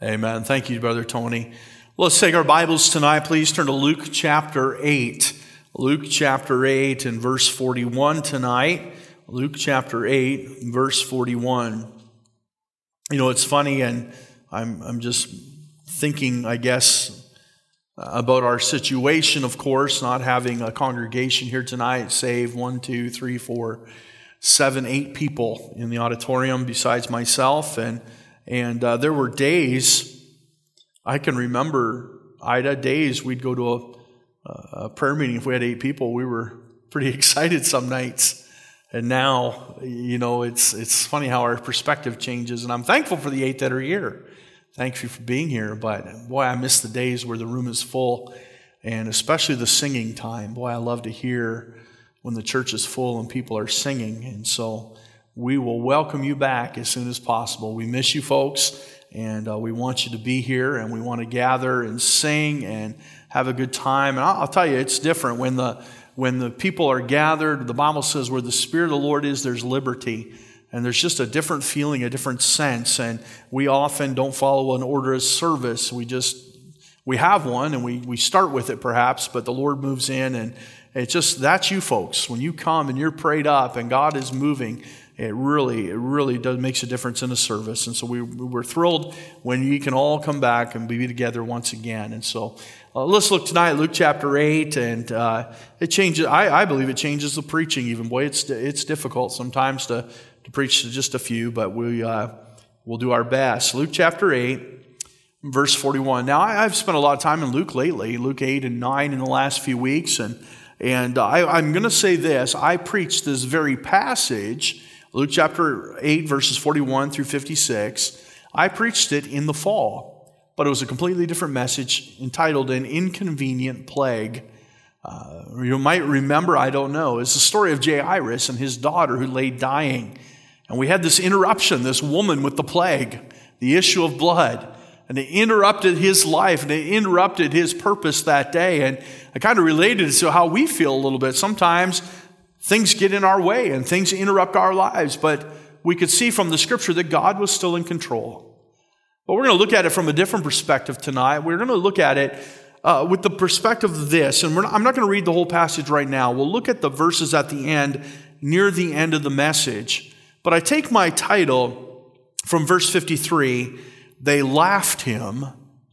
Amen. Thank you, Brother Tony. Let's take our Bibles tonight. Please turn to Luke chapter 8. Luke chapter 8 and verse 41 tonight. Luke chapter 8, verse 41. You know, it's funny, and I'm, I'm just thinking, I guess, about our situation, of course, not having a congregation here tonight, save one, two, three, four, seven, eight people in the auditorium besides myself. And and uh, there were days, I can remember, Ida, days we'd go to a, a prayer meeting. If we had eight people, we were pretty excited some nights. And now, you know, it's, it's funny how our perspective changes. And I'm thankful for the eight that are here. Thank you for being here. But boy, I miss the days where the room is full and especially the singing time. Boy, I love to hear when the church is full and people are singing. And so we will welcome you back as soon as possible. We miss you folks, and uh, we want you to be here, and we want to gather and sing and have a good time. And I'll, I'll tell you, it's different when the when the people are gathered. The Bible says, "Where the Spirit of the Lord is, there's liberty." And there's just a different feeling, a different sense. And we often don't follow an order of service. We just, we have one and we, we start with it perhaps, but the Lord moves in and it's just, that's you folks. When you come and you're prayed up and God is moving, it really, it really does makes a difference in the service. And so we, we're thrilled when you can all come back and be together once again. And so uh, let's look tonight, Luke chapter 8, and uh, it changes, I, I believe it changes the preaching even. Boy, it's, it's difficult sometimes to, to preach to just a few, but we, uh, we'll do our best. Luke chapter 8, verse 41. Now, I, have spent a lot of time in Luke lately, Luke 8 and 9 in the last few weeks, and, and I, I'm going to say this. I preached this very passage Luke chapter 8, verses 41 through 56. I preached it in the fall, but it was a completely different message entitled An Inconvenient Plague. Uh, you might remember, I don't know, it's the story of Jairus and his daughter who lay dying. And we had this interruption, this woman with the plague, the issue of blood. And it interrupted his life and it interrupted his purpose that day. And I kind of related it to how we feel a little bit. Sometimes things get in our way and things interrupt our lives, but we could see from the scripture that God was still in control. But we're going to look at it from a different perspective tonight. We're going to look at it uh, with the perspective of this, and not, I'm not going to read the whole passage right now. We'll look at the verses at the end, near the end of the message. But I take my title from verse 53 They laughed him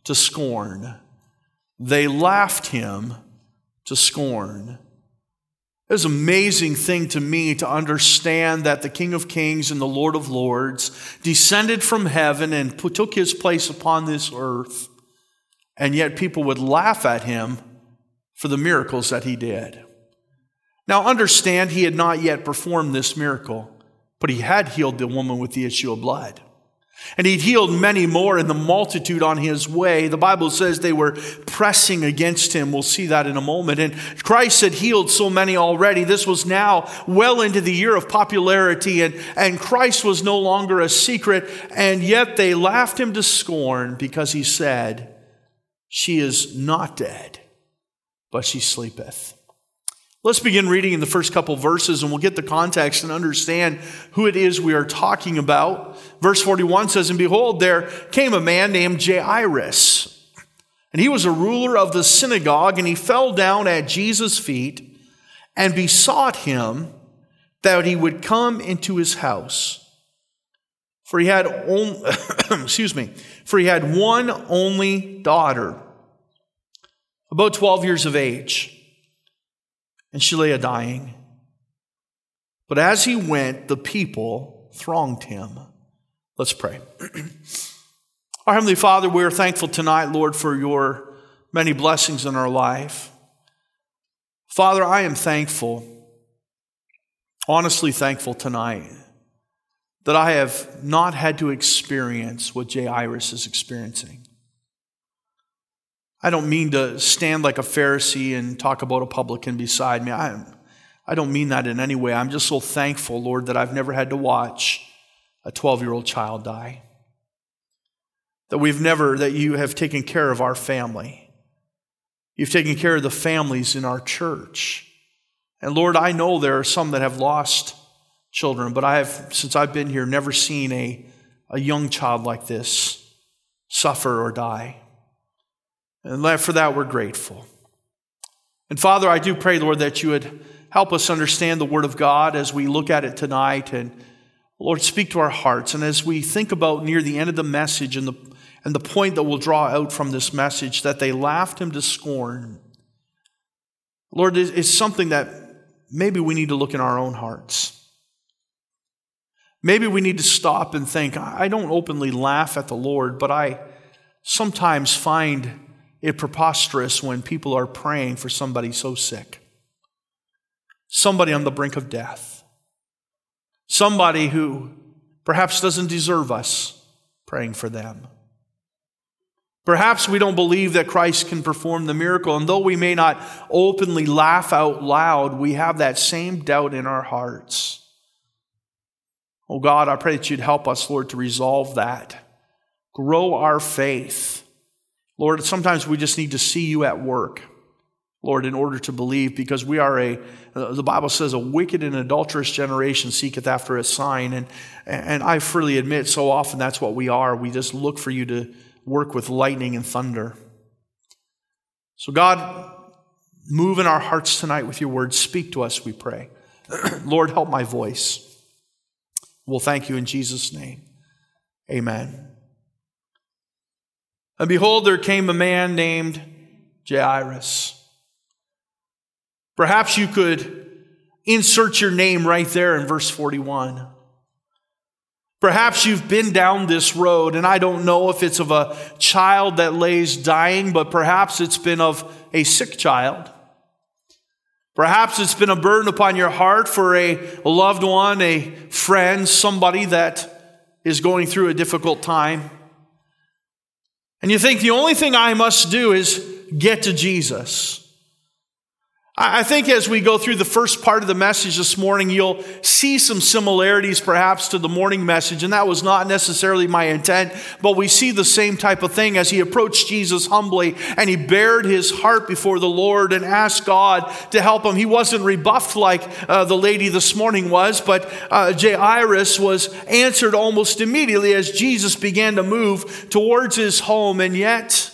to scorn. They laughed him to scorn. It's an amazing thing to me to understand that the King of Kings and the Lord of Lords descended from heaven and took his place upon this earth, and yet people would laugh at him for the miracles that he did. Now, understand, he had not yet performed this miracle, but he had healed the woman with the issue of blood. And he'd healed many more in the multitude on his way. The Bible says they were pressing against him. We'll see that in a moment. And Christ had healed so many already. This was now well into the year of popularity, and, and Christ was no longer a secret. And yet they laughed him to scorn because he said, She is not dead, but she sleepeth. Let's begin reading in the first couple verses and we'll get the context and understand who it is we are talking about. Verse 41 says, And behold, there came a man named Jairus, and he was a ruler of the synagogue, and he fell down at Jesus' feet and besought him that he would come into his house. For he had, only, excuse me, for he had one only daughter, about 12 years of age and she lay a dying. But as he went, the people thronged him. Let's pray. our Heavenly Father, we are thankful tonight, Lord, for your many blessings in our life. Father, I am thankful, honestly thankful tonight, that I have not had to experience what Jairus is experiencing. I don't mean to stand like a Pharisee and talk about a publican beside me. I, I don't mean that in any way. I'm just so thankful, Lord, that I've never had to watch a 12 year old child die. That we've never, that you have taken care of our family. You've taken care of the families in our church. And Lord, I know there are some that have lost children, but I have, since I've been here, never seen a, a young child like this suffer or die. And for that, we're grateful. And Father, I do pray, Lord, that you would help us understand the Word of God as we look at it tonight. And Lord, speak to our hearts. And as we think about near the end of the message and the, and the point that we'll draw out from this message, that they laughed him to scorn. Lord, it's something that maybe we need to look in our own hearts. Maybe we need to stop and think, I don't openly laugh at the Lord, but I sometimes find it preposterous when people are praying for somebody so sick, somebody on the brink of death, somebody who perhaps doesn't deserve us praying for them. Perhaps we don't believe that Christ can perform the miracle, and though we may not openly laugh out loud, we have that same doubt in our hearts. Oh God, I pray that you'd help us, Lord, to resolve that. Grow our faith. Lord, sometimes we just need to see you at work, Lord, in order to believe, because we are a, uh, the Bible says, a wicked and adulterous generation seeketh after a sign. And, and I freely admit, so often that's what we are. We just look for you to work with lightning and thunder. So, God, move in our hearts tonight with your word. Speak to us, we pray. Lord, help my voice. We'll thank you in Jesus' name. Amen. And behold, there came a man named Jairus. Perhaps you could insert your name right there in verse 41. Perhaps you've been down this road, and I don't know if it's of a child that lays dying, but perhaps it's been of a sick child. Perhaps it's been a burden upon your heart for a loved one, a friend, somebody that is going through a difficult time. And you think the only thing I must do is get to Jesus. I think as we go through the first part of the message this morning, you'll see some similarities perhaps to the morning message, and that was not necessarily my intent, but we see the same type of thing as he approached Jesus humbly and he bared his heart before the Lord and asked God to help him. He wasn't rebuffed like uh, the lady this morning was, but uh, Jairus was answered almost immediately as Jesus began to move towards his home, and yet,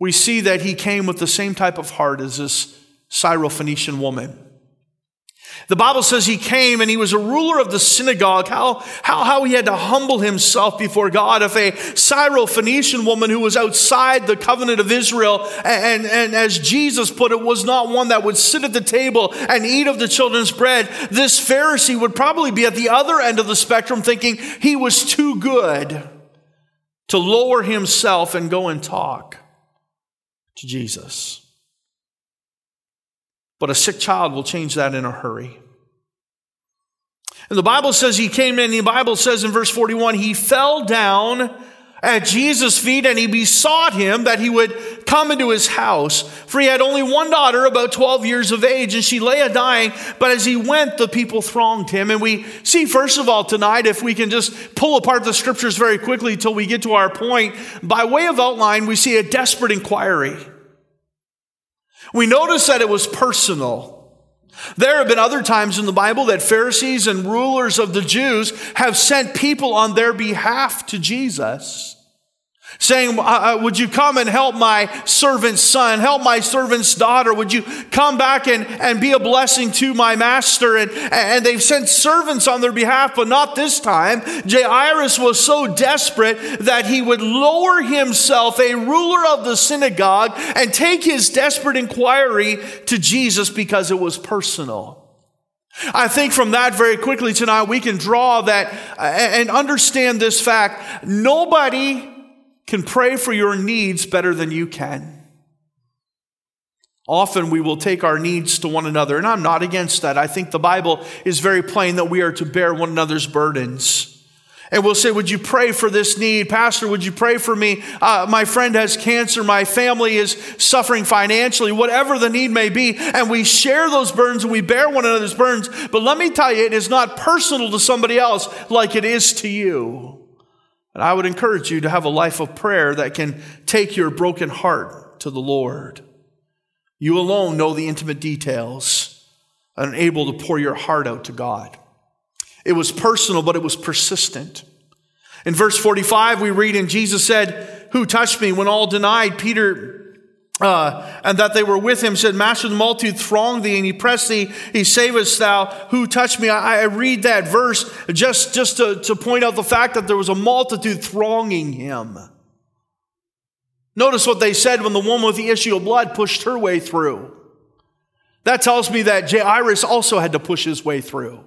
we see that he came with the same type of heart as this Syrophoenician woman. The Bible says he came and he was a ruler of the synagogue. How, how, how he had to humble himself before God. If a Syrophoenician woman who was outside the covenant of Israel, and, and as Jesus put it, was not one that would sit at the table and eat of the children's bread, this Pharisee would probably be at the other end of the spectrum thinking he was too good to lower himself and go and talk to Jesus. But a sick child will change that in a hurry. And the Bible says he came in, the Bible says in verse 41, he fell down at Jesus' feet and he besought him that he would come into his house. For he had only one daughter, about 12 years of age, and she lay a dying. But as he went, the people thronged him. And we see, first of all, tonight, if we can just pull apart the scriptures very quickly till we get to our point, by way of outline, we see a desperate inquiry. We notice that it was personal. There have been other times in the Bible that Pharisees and rulers of the Jews have sent people on their behalf to Jesus saying, uh, uh, Would you come and help my servant's son, help my servant's daughter? Would you come back and, and be a blessing to my master? And, and they've sent servants on their behalf, but not this time. Jairus was so desperate that he would lower himself, a ruler of the synagogue, and take his desperate inquiry to Jesus because it was personal. I think from that very quickly tonight, we can draw that uh, and understand this fact. Nobody can pray for your needs better than you can. Often we will take our needs to one another, and I'm not against that. I think the Bible is very plain that we are to bear one another's burdens. And we'll say, Would you pray for this need? Pastor, would you pray for me? Uh, my friend has cancer. My family is suffering financially, whatever the need may be. And we share those burdens and we bear one another's burdens. But let me tell you, it is not personal to somebody else like it is to you. And I would encourage you to have a life of prayer that can take your broken heart to the Lord. You alone know the intimate details and able to pour your heart out to God. It was personal, but it was persistent. In verse 45, we read, And Jesus said, Who touched me? When all denied, Peter uh, and that they were with him said, Master, the multitude thronged thee, and he pressed thee, he savest thou, who touched me? I, I read that verse just, just to, to point out the fact that there was a multitude thronging him. Notice what they said when the woman with the issue of blood pushed her way through. That tells me that Jairus also had to push his way through.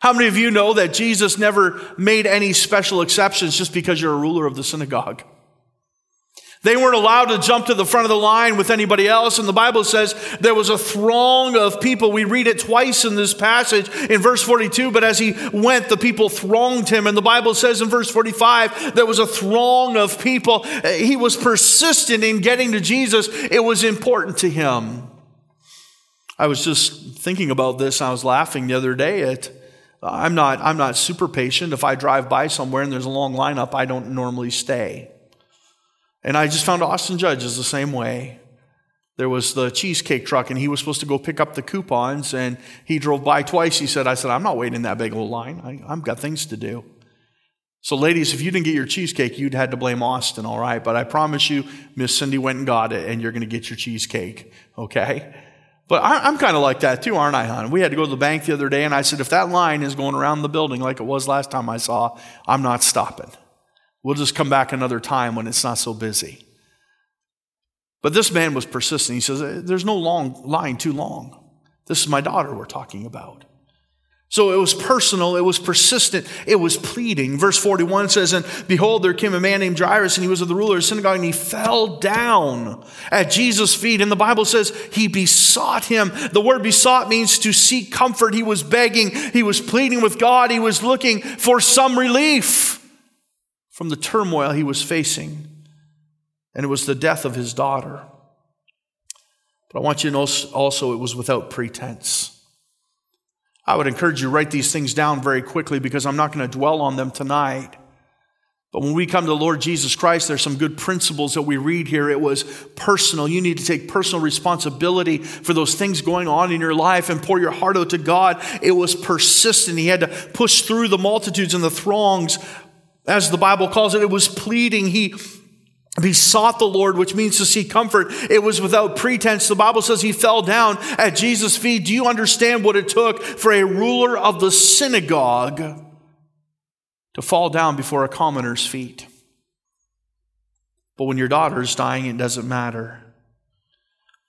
How many of you know that Jesus never made any special exceptions just because you're a ruler of the synagogue? They weren't allowed to jump to the front of the line with anybody else. And the Bible says there was a throng of people. We read it twice in this passage in verse 42. But as he went, the people thronged him. And the Bible says in verse 45, there was a throng of people. He was persistent in getting to Jesus. It was important to him. I was just thinking about this. I was laughing the other day at, I'm not, I'm not super patient. If I drive by somewhere and there's a long lineup, I don't normally stay. And I just found Austin Judge is the same way. There was the cheesecake truck, and he was supposed to go pick up the coupons, and he drove by twice. He said, I said, I'm not waiting in that big old line. I, I've got things to do. So, ladies, if you didn't get your cheesecake, you'd had to blame Austin, all right? But I promise you, Miss Cindy went and got it, and you're going to get your cheesecake, okay? But I, am kind of like that too, aren't I, hon? We had to go to the bank the other day, and I said, if that line is going around the building like it was last time I saw, I'm not stopping. We'll just come back another time when it's not so busy. But this man was persistent. He says, There's no long line too long. This is my daughter we're talking about. So it was personal, it was persistent, it was pleading. Verse 41 says, And behold, there came a man named Jairus, and he was of the ruler of the synagogue, and he fell down at Jesus' feet. And the Bible says he besought him. The word besought means to seek comfort. He was begging, he was pleading with God, he was looking for some relief from the turmoil he was facing, and it was the death of his daughter. But I want you to know also it was without pretense. I would encourage you to write these things down very quickly because I'm not going to dwell on them tonight. But when we come to the Lord Jesus Christ, there's some good principles that we read here. It was personal. You need to take personal responsibility for those things going on in your life and pour your heart out to God. It was persistent. He had to push through the multitudes and the throngs as the Bible calls it, it was pleading. He besought the Lord, which means to seek comfort. It was without pretense. The Bible says he fell down at Jesus' feet. Do you understand what it took for a ruler of the synagogue to fall down before a commoner's feet? But when your daughter is dying, it doesn't matter.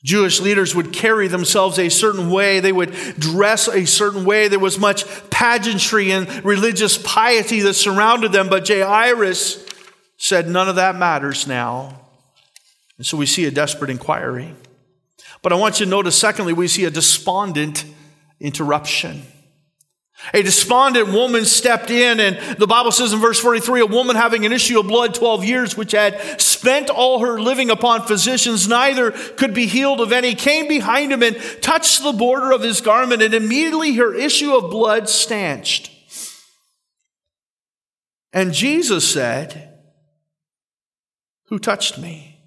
Jewish leaders would carry themselves a certain way. They would dress a certain way. There was much pageantry and religious piety that surrounded them. But Jairus said, None of that matters now. And so we see a desperate inquiry. But I want you to notice, secondly, we see a despondent interruption. A despondent woman stepped in, and the Bible says in verse 43 a woman having an issue of blood 12 years, which had spent all her living upon physicians, neither could be healed of any, came behind him and touched the border of his garment, and immediately her issue of blood stanched. And Jesus said, Who touched me?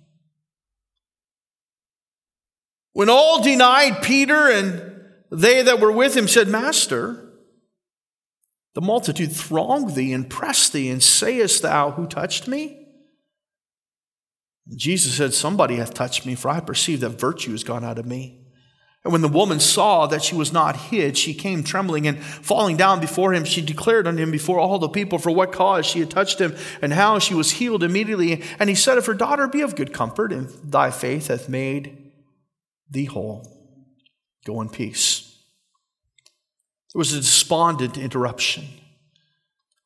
When all denied, Peter and they that were with him said, Master, the multitude thronged thee and pressed thee, and sayest thou, Who touched me? And Jesus said, Somebody hath touched me, for I perceive that virtue has gone out of me. And when the woman saw that she was not hid, she came trembling and falling down before him. She declared unto him before all the people for what cause she had touched him and how she was healed immediately. And he said of her daughter, Be of good comfort, and thy faith hath made thee whole. Go in peace. There was a despondent interruption.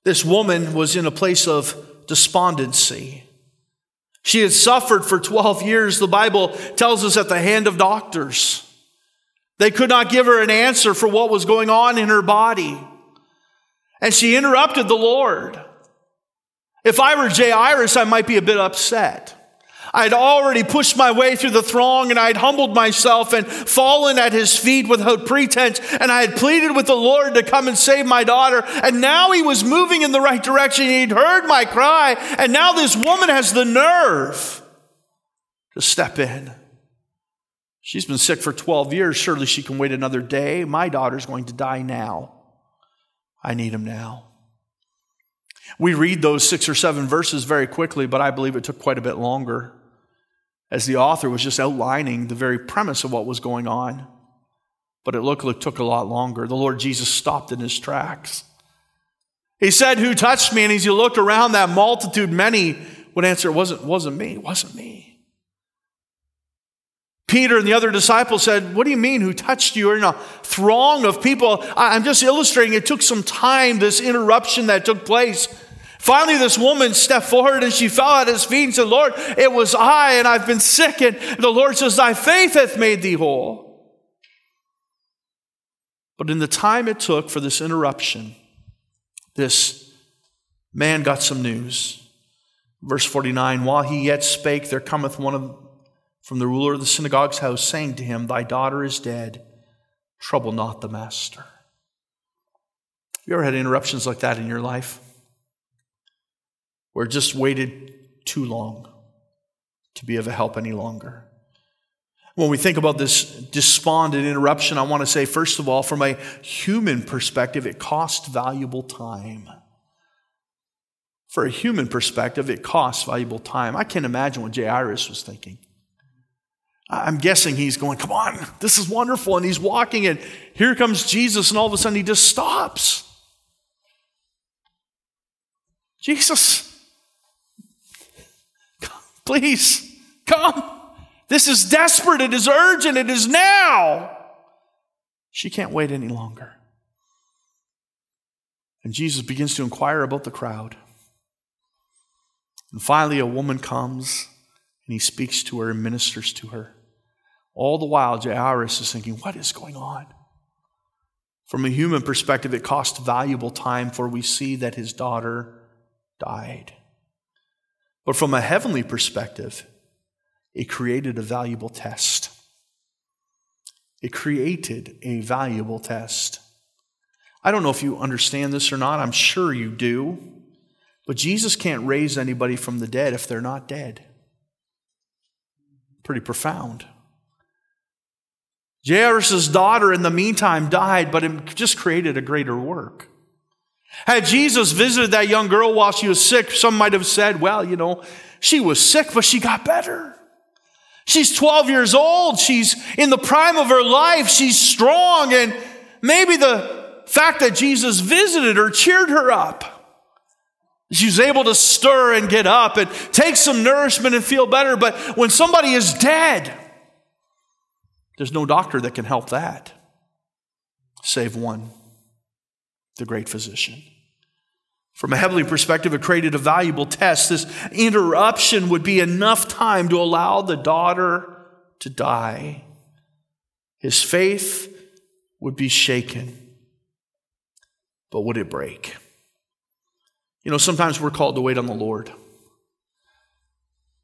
This woman was in a place of despondency. She had suffered for 12 years, the Bible tells us, at the hand of doctors. They could not give her an answer for what was going on in her body. And she interrupted the Lord. If I were Jairus, I might be a bit upset. I'd already pushed my way through the throng and I'd humbled myself and fallen at his feet without pretense. And I had pleaded with the Lord to come and save my daughter. And now he was moving in the right direction. He'd heard my cry. And now this woman has the nerve to step in. She's been sick for 12 years. Surely she can wait another day. My daughter's going to die now. I need him now. We read those six or seven verses very quickly, but I believe it took quite a bit longer as the author was just outlining the very premise of what was going on. But it looked like it took a lot longer. The Lord Jesus stopped in his tracks. He said, Who touched me? And as you looked around that multitude, many would answer, It wasn't, wasn't me, it wasn't me. Peter and the other disciples said, What do you mean, who touched you? You're in a throng of people. I'm just illustrating it took some time, this interruption that took place. Finally, this woman stepped forward and she fell at his feet and said, Lord, it was I, and I've been sick. And the Lord says, Thy faith hath made thee whole. But in the time it took for this interruption, this man got some news. Verse 49 While he yet spake, there cometh one of from the ruler of the synagogue's house, saying to him, Thy daughter is dead. Trouble not the master. Have You ever had interruptions like that in your life? It just waited too long to be of a help any longer? When we think about this despondent interruption, I want to say, first of all, from a human perspective, it cost valuable time. For a human perspective, it costs valuable time. I can't imagine what Jairus was thinking. I'm guessing he's going, Come on, this is wonderful. And he's walking, and here comes Jesus, and all of a sudden he just stops. Jesus, please come. This is desperate. It is urgent. It is now. She can't wait any longer. And Jesus begins to inquire about the crowd. And finally, a woman comes and he speaks to her and ministers to her. All the while, Jairus is thinking, what is going on? From a human perspective, it cost valuable time, for we see that his daughter died. But from a heavenly perspective, it created a valuable test. It created a valuable test. I don't know if you understand this or not. I'm sure you do. But Jesus can't raise anybody from the dead if they're not dead. Pretty profound. Jairus' daughter, in the meantime, died, but it just created a greater work. Had Jesus visited that young girl while she was sick, some might have said, well, you know, she was sick, but she got better. She's 12 years old. She's in the prime of her life. She's strong. And maybe the fact that Jesus visited her cheered her up. She was able to stir and get up and take some nourishment and feel better. But when somebody is dead, there's no doctor that can help that, save one, the great physician. From a heavenly perspective, it created a valuable test. This interruption would be enough time to allow the daughter to die. His faith would be shaken, but would it break? You know, sometimes we're called to wait on the Lord.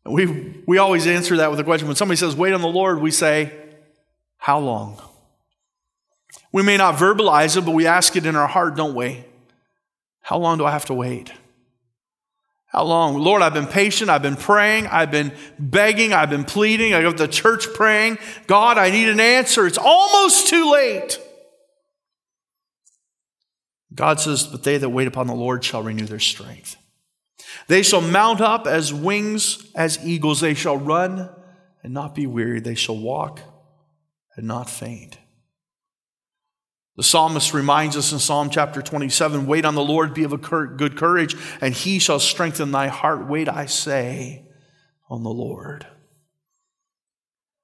We, we always answer that with a question. When somebody says, wait on the Lord, we say, how long? We may not verbalize it, but we ask it in our heart, don't we? How long do I have to wait? How long? Lord, I've been patient. I've been praying. I've been begging. I've been pleading. I go to church praying. God, I need an answer. It's almost too late. God says, But they that wait upon the Lord shall renew their strength. They shall mount up as wings as eagles. They shall run and not be weary. They shall walk and not faint. The psalmist reminds us in Psalm chapter 27 Wait on the Lord, be of a good courage, and he shall strengthen thy heart. Wait, I say, on the Lord.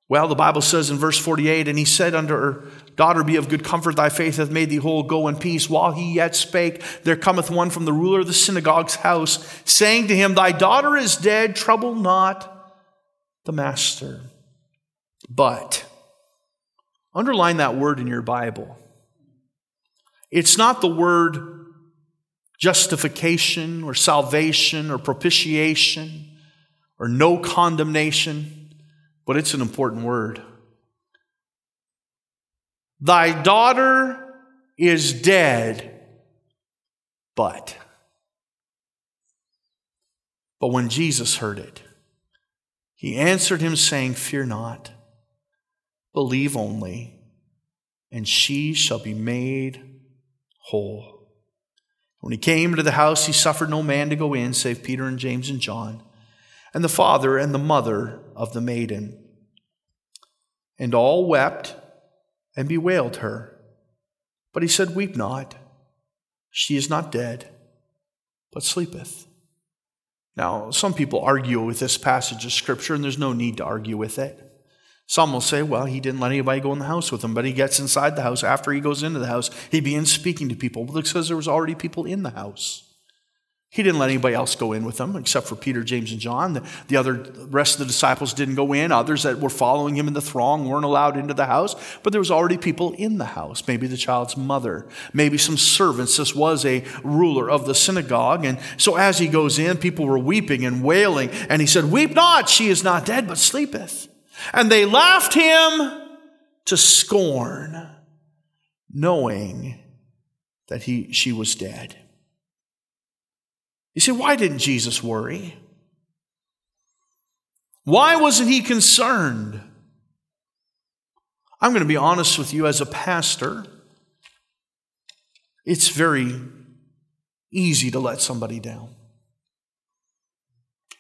Well, the Bible says in verse 48 And he said unto her, Daughter, be of good comfort, thy faith hath made thee whole. Go in peace. While he yet spake, there cometh one from the ruler of the synagogue's house, saying to him, Thy daughter is dead, trouble not the master. But, Underline that word in your Bible. It's not the word justification or salvation or propitiation or no condemnation, but it's an important word. Thy daughter is dead, but. But when Jesus heard it, he answered him, saying, Fear not. Believe only, and she shall be made whole. When he came into the house, he suffered no man to go in save Peter and James and John, and the father and the mother of the maiden. And all wept and bewailed her. But he said, Weep not. She is not dead, but sleepeth. Now, some people argue with this passage of Scripture, and there's no need to argue with it. Some will say, well, he didn't let anybody go in the house with him, but he gets inside the house. After he goes into the house, he begins speaking to people because there was already people in the house. He didn't let anybody else go in with him except for Peter, James, and John. The, the other the rest of the disciples didn't go in. Others that were following him in the throng weren't allowed into the house, but there was already people in the house. Maybe the child's mother, maybe some servants. This was a ruler of the synagogue. And so as he goes in, people were weeping and wailing. And he said, Weep not, she is not dead, but sleepeth. And they laughed him to scorn, knowing that he, she was dead. You see, why didn't Jesus worry? Why wasn't he concerned? I'm going to be honest with you as a pastor. It's very easy to let somebody down.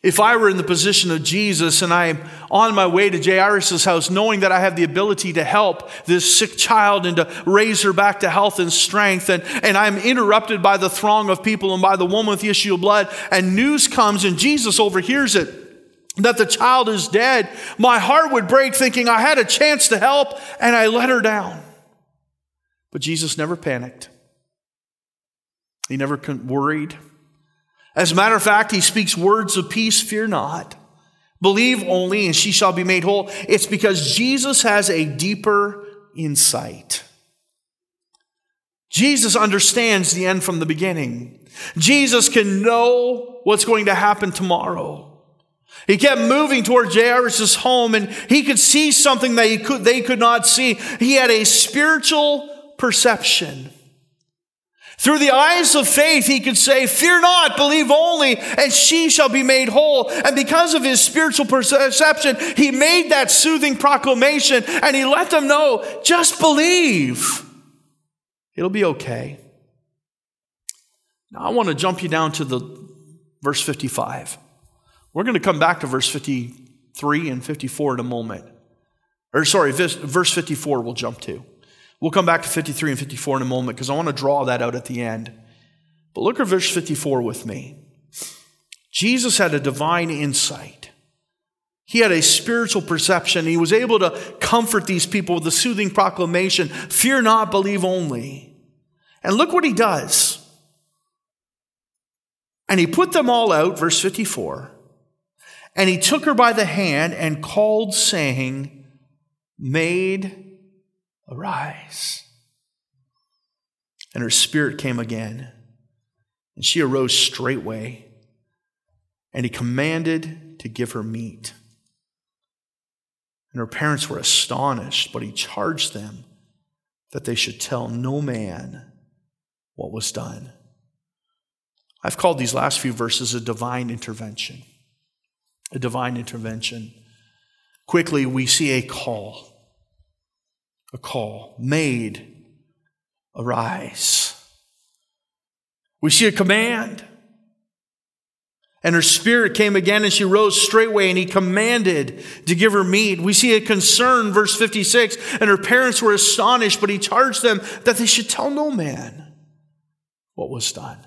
If I were in the position of Jesus and I'm on my way to Jairus' house, knowing that I have the ability to help this sick child and to raise her back to health and strength, and, and I'm interrupted by the throng of people and by the woman with the issue of blood, and news comes and Jesus overhears it that the child is dead, my heart would break thinking I had a chance to help and I let her down. But Jesus never panicked, he never worried. As a matter of fact, he speaks words of peace, fear not. Believe only, and she shall be made whole. It's because Jesus has a deeper insight. Jesus understands the end from the beginning. Jesus can know what's going to happen tomorrow. He kept moving toward Jairus' home and he could see something that he could, they could not see. He had a spiritual perception. Through the eyes of faith, he could say, Fear not, believe only, and she shall be made whole. And because of his spiritual perception, he made that soothing proclamation and he let them know, just believe. It'll be okay. Now, I want to jump you down to the verse 55. We're going to come back to verse 53 and 54 in a moment. Or, sorry, verse 54 we'll jump to. We'll come back to 53 and 54 in a moment because I want to draw that out at the end. But look at verse 54 with me. Jesus had a divine insight. He had a spiritual perception. He was able to comfort these people with a soothing proclamation fear not, believe only. And look what he does. And he put them all out, verse 54. And he took her by the hand and called, saying, Maid, Arise. And her spirit came again, and she arose straightway, and he commanded to give her meat. And her parents were astonished, but he charged them that they should tell no man what was done. I've called these last few verses a divine intervention. A divine intervention. Quickly, we see a call a call made, arise. We see a command. And her spirit came again and she rose straightway and he commanded to give her meat. We see a concern, verse 56, and her parents were astonished, but he charged them that they should tell no man what was done.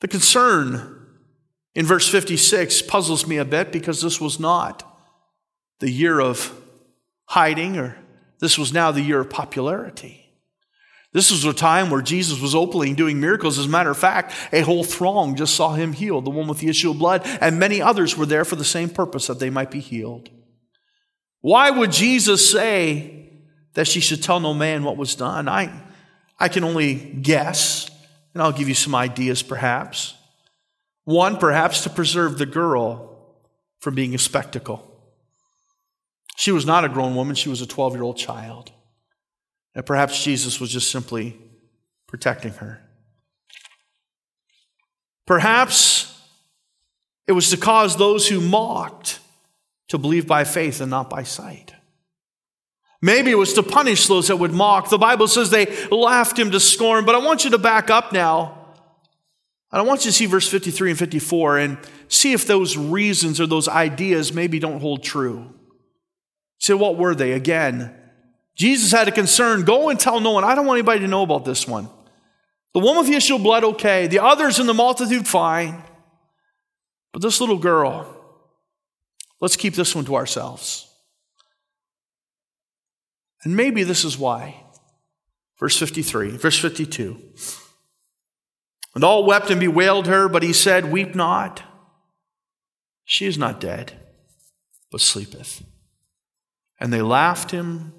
The concern in verse 56 puzzles me a bit because this was not the year of hiding or this was now the year of popularity. This was a time where Jesus was openly doing miracles. As a matter of fact, a whole throng just saw him healed, the one with the issue of blood, and many others were there for the same purpose that they might be healed. Why would Jesus say that she should tell no man what was done? I, I can only guess, and I'll give you some ideas perhaps. One, perhaps to preserve the girl from being a spectacle. She was not a grown woman, she was a 12 year old child. And perhaps Jesus was just simply protecting her. Perhaps it was to cause those who mocked to believe by faith and not by sight. Maybe it was to punish those that would mock. The Bible says they laughed him to scorn, but I want you to back up now. And I want you to see verse 53 and 54 and see if those reasons or those ideas maybe don't hold true. Say, what were they? Again, Jesus had a concern. Go and tell no one. I don't want anybody to know about this one. The woman with the issue of blood, okay. The others in the multitude, fine. But this little girl, let's keep this one to ourselves. And maybe this is why. Verse 53, verse 52. And all wept and bewailed her, but he said, Weep not. She is not dead, but sleepeth. And they laughed him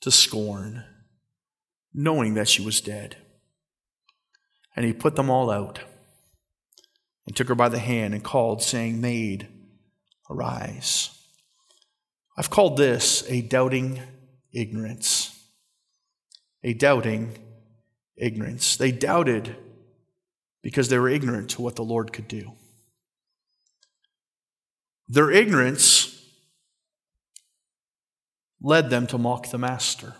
to scorn, knowing that she was dead. And he put them all out and took her by the hand and called, saying, Maid, arise. I've called this a doubting ignorance. A doubting ignorance. They doubted because they were ignorant to what the Lord could do. Their ignorance led them to mock the Master.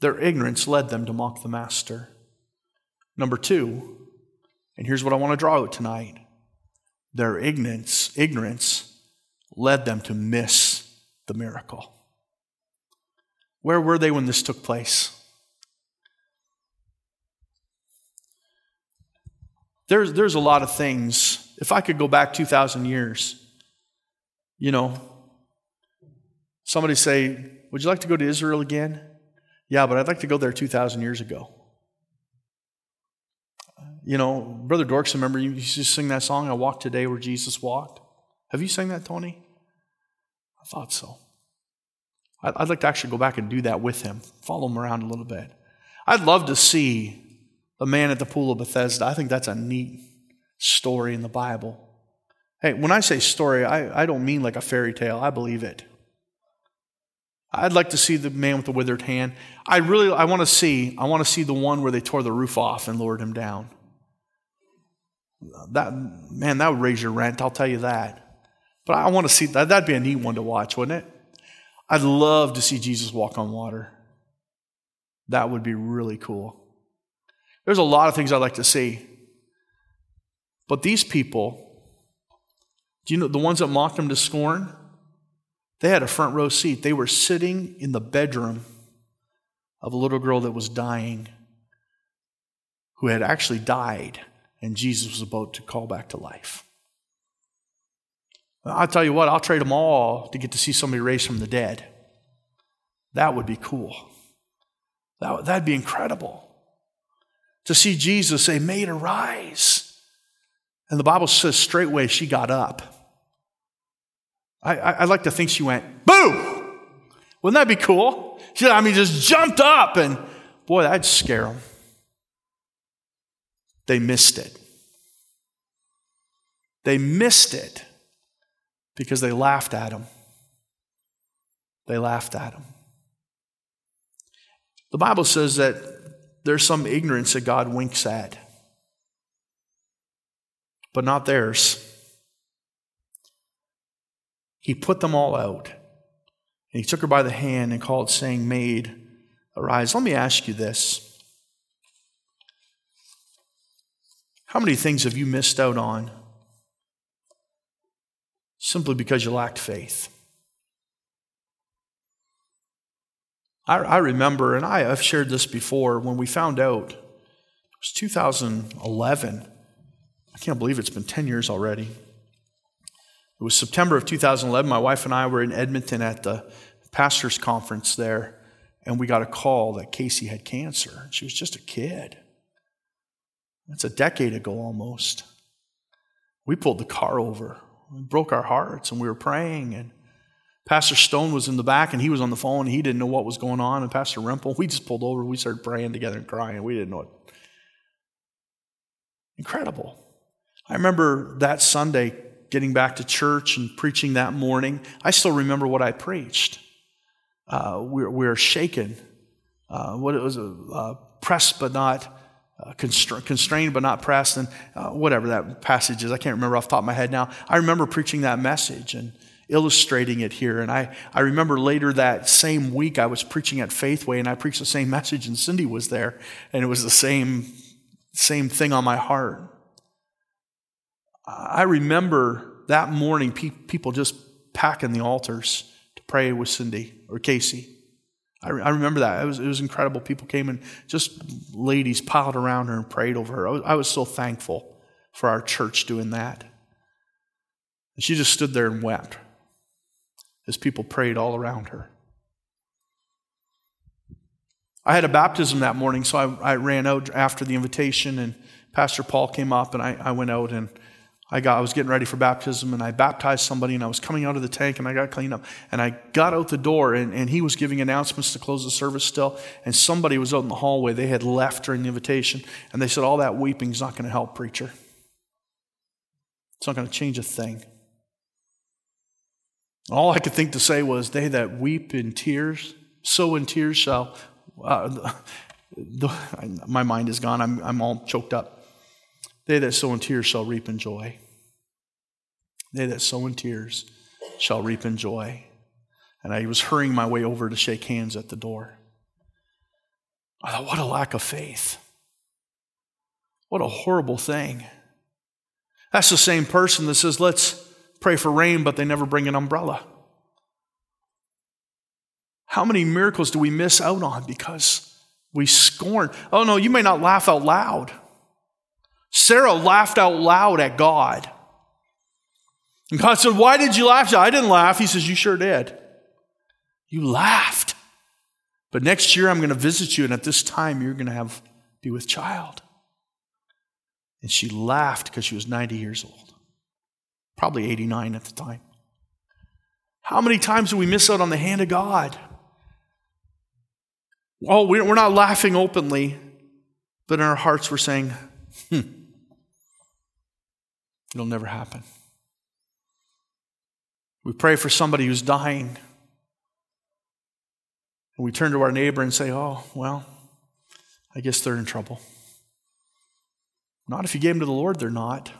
Their ignorance led them to mock the Master. Number two, and here's what I want to draw out tonight their ignorance, ignorance led them to miss the miracle. Where were they when this took place? There's, there's a lot of things. If I could go back 2,000 years, you know, somebody say, Would you like to go to Israel again? Yeah, but I'd like to go there 2,000 years ago. You know, Brother Dorks, remember you used to sing that song, I Walked Today Where Jesus Walked? Have you sang that, Tony? I thought so. I'd like to actually go back and do that with him, follow him around a little bit. I'd love to see the man at the pool of Bethesda. I think that's a neat story in the Bible. Hey, when I say story, I, I don't mean like a fairy tale. I believe it. I'd like to see the man with the withered hand. I really I want to see I want to see the one where they tore the roof off and lowered him down. That man, that would raise your rent, I'll tell you that. But I want to see that that'd be a neat one to watch, wouldn't it? I'd love to see Jesus walk on water. That would be really cool. There's a lot of things I'd like to see. But these people, do you know the ones that mocked him to scorn? They had a front row seat. They were sitting in the bedroom of a little girl that was dying, who had actually died, and Jesus was about to call back to life. I'll tell you what, I'll trade them all to get to see somebody raised from the dead. That would be cool. That, that'd be incredible to see Jesus say, Maid, arise. And the Bible says straightway she got up. I, I, I like to think she went, boo! Wouldn't that be cool? She, I mean, just jumped up, and boy, that'd scare them. They missed it. They missed it because they laughed at him. They laughed at him. The Bible says that there's some ignorance that God winks at, but not theirs. He put them all out. And he took her by the hand and called, saying, Maid, arise. Let me ask you this. How many things have you missed out on simply because you lacked faith? I, I remember, and I, have shared this before, when we found out, it was 2011. I can't believe it's been 10 years already. It was September of 2011. My wife and I were in Edmonton at the pastor's conference there, and we got a call that Casey had cancer. She was just a kid. That's a decade ago almost. We pulled the car over. We broke our hearts, and we were praying, and Pastor Stone was in the back and he was on the phone he didn't know what was going on. And Pastor Rempel, we just pulled over. We started praying together and crying. We didn't know it. Incredible. I remember that Sunday getting back to church and preaching that morning. I still remember what I preached. Uh, we, we were shaken. Uh, what it was, uh, pressed but not uh, constra- constrained but not pressed, and uh, whatever that passage is. I can't remember off the top of my head now. I remember preaching that message and illustrating it here. And I, I remember later that same week I was preaching at Faithway and I preached the same message and Cindy was there and it was the same, same thing on my heart. I remember that morning pe- people just packing the altars to pray with Cindy or Casey. I, re- I remember that. It was, it was incredible. People came and just ladies piled around her and prayed over her. I was, I was so thankful for our church doing that. And she just stood there and wept as people prayed all around her. I had a baptism that morning, so I, I ran out after the invitation, and Pastor Paul came up, and I, I went out and I got I was getting ready for baptism and I baptized somebody and I was coming out of the tank and I got cleaned up and I got out the door and, and he was giving announcements to close the service still and somebody was out in the hallway. They had left during the invitation and they said, All that weeping is not going to help, preacher. It's not going to change a thing. All I could think to say was, They that weep in tears, sow in tears shall. Uh, the, my mind is gone. I'm, I'm all choked up. They that sow in tears shall reap in joy. They that sow in tears shall reap in joy. And I was hurrying my way over to shake hands at the door. I thought, what a lack of faith. What a horrible thing. That's the same person that says, let's pray for rain, but they never bring an umbrella. How many miracles do we miss out on because we scorn? Oh, no, you may not laugh out loud. Sarah laughed out loud at God. And God said, Why did you laugh? I didn't laugh. He says, You sure did. You laughed. But next year I'm going to visit you, and at this time you're going to have be with child. And she laughed because she was 90 years old, probably 89 at the time. How many times do we miss out on the hand of God? Oh, we're not laughing openly, but in our hearts we're saying, hmm, It'll never happen. We pray for somebody who's dying. And we turn to our neighbor and say, Oh, well, I guess they're in trouble. Not if you gave them to the Lord, they're not.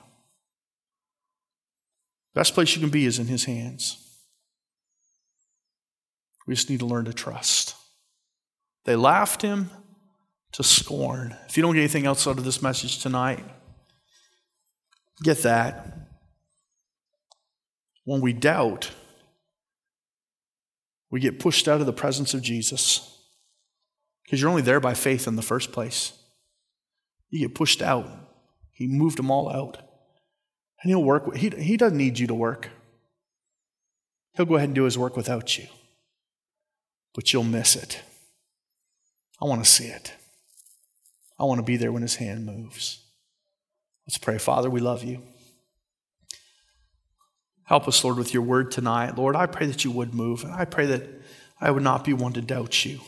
Best place you can be is in His hands. We just need to learn to trust. They laughed him to scorn. If you don't get anything else out of this message tonight, Get that. When we doubt, we get pushed out of the presence of Jesus because you're only there by faith in the first place. You get pushed out. He moved them all out. And he'll work. He, he doesn't need you to work. He'll go ahead and do his work without you. But you'll miss it. I want to see it. I want to be there when his hand moves. Let's pray. Father, we love you. Help us, Lord, with your word tonight. Lord, I pray that you would move. And I pray that I would not be one to doubt you.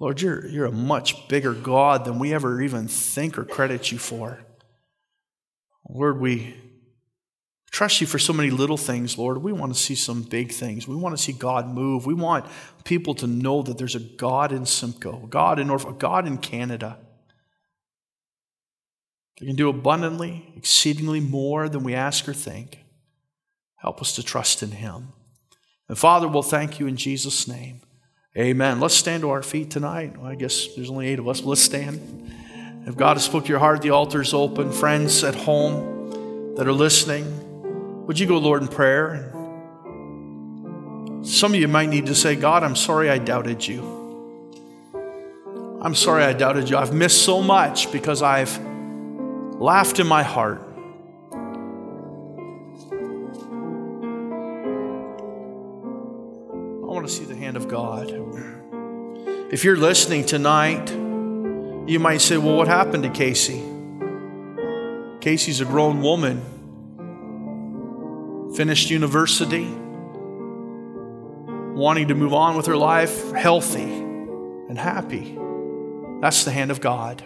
Lord, you're, you're a much bigger God than we ever even think or credit you for. Lord, we trust you for so many little things, Lord. We want to see some big things. We want to see God move. We want people to know that there's a God in Simcoe, God in Norfolk, God in Canada. He can do abundantly, exceedingly more than we ask or think. Help us to trust in Him. And Father, we'll thank you in Jesus' name. Amen. Let's stand to our feet tonight. Well, I guess there's only eight of us, but let's stand. If God has spoke to your heart, the altar's open. Friends at home that are listening, would you go, Lord, in prayer? Some of you might need to say, God, I'm sorry I doubted you. I'm sorry I doubted you. I've missed so much because I've laughed in my heart. I want to see the hand of God. If you're listening tonight, you might say, Well, what happened to Casey? Casey's a grown woman, finished university, wanting to move on with her life healthy and happy. That's the hand of God.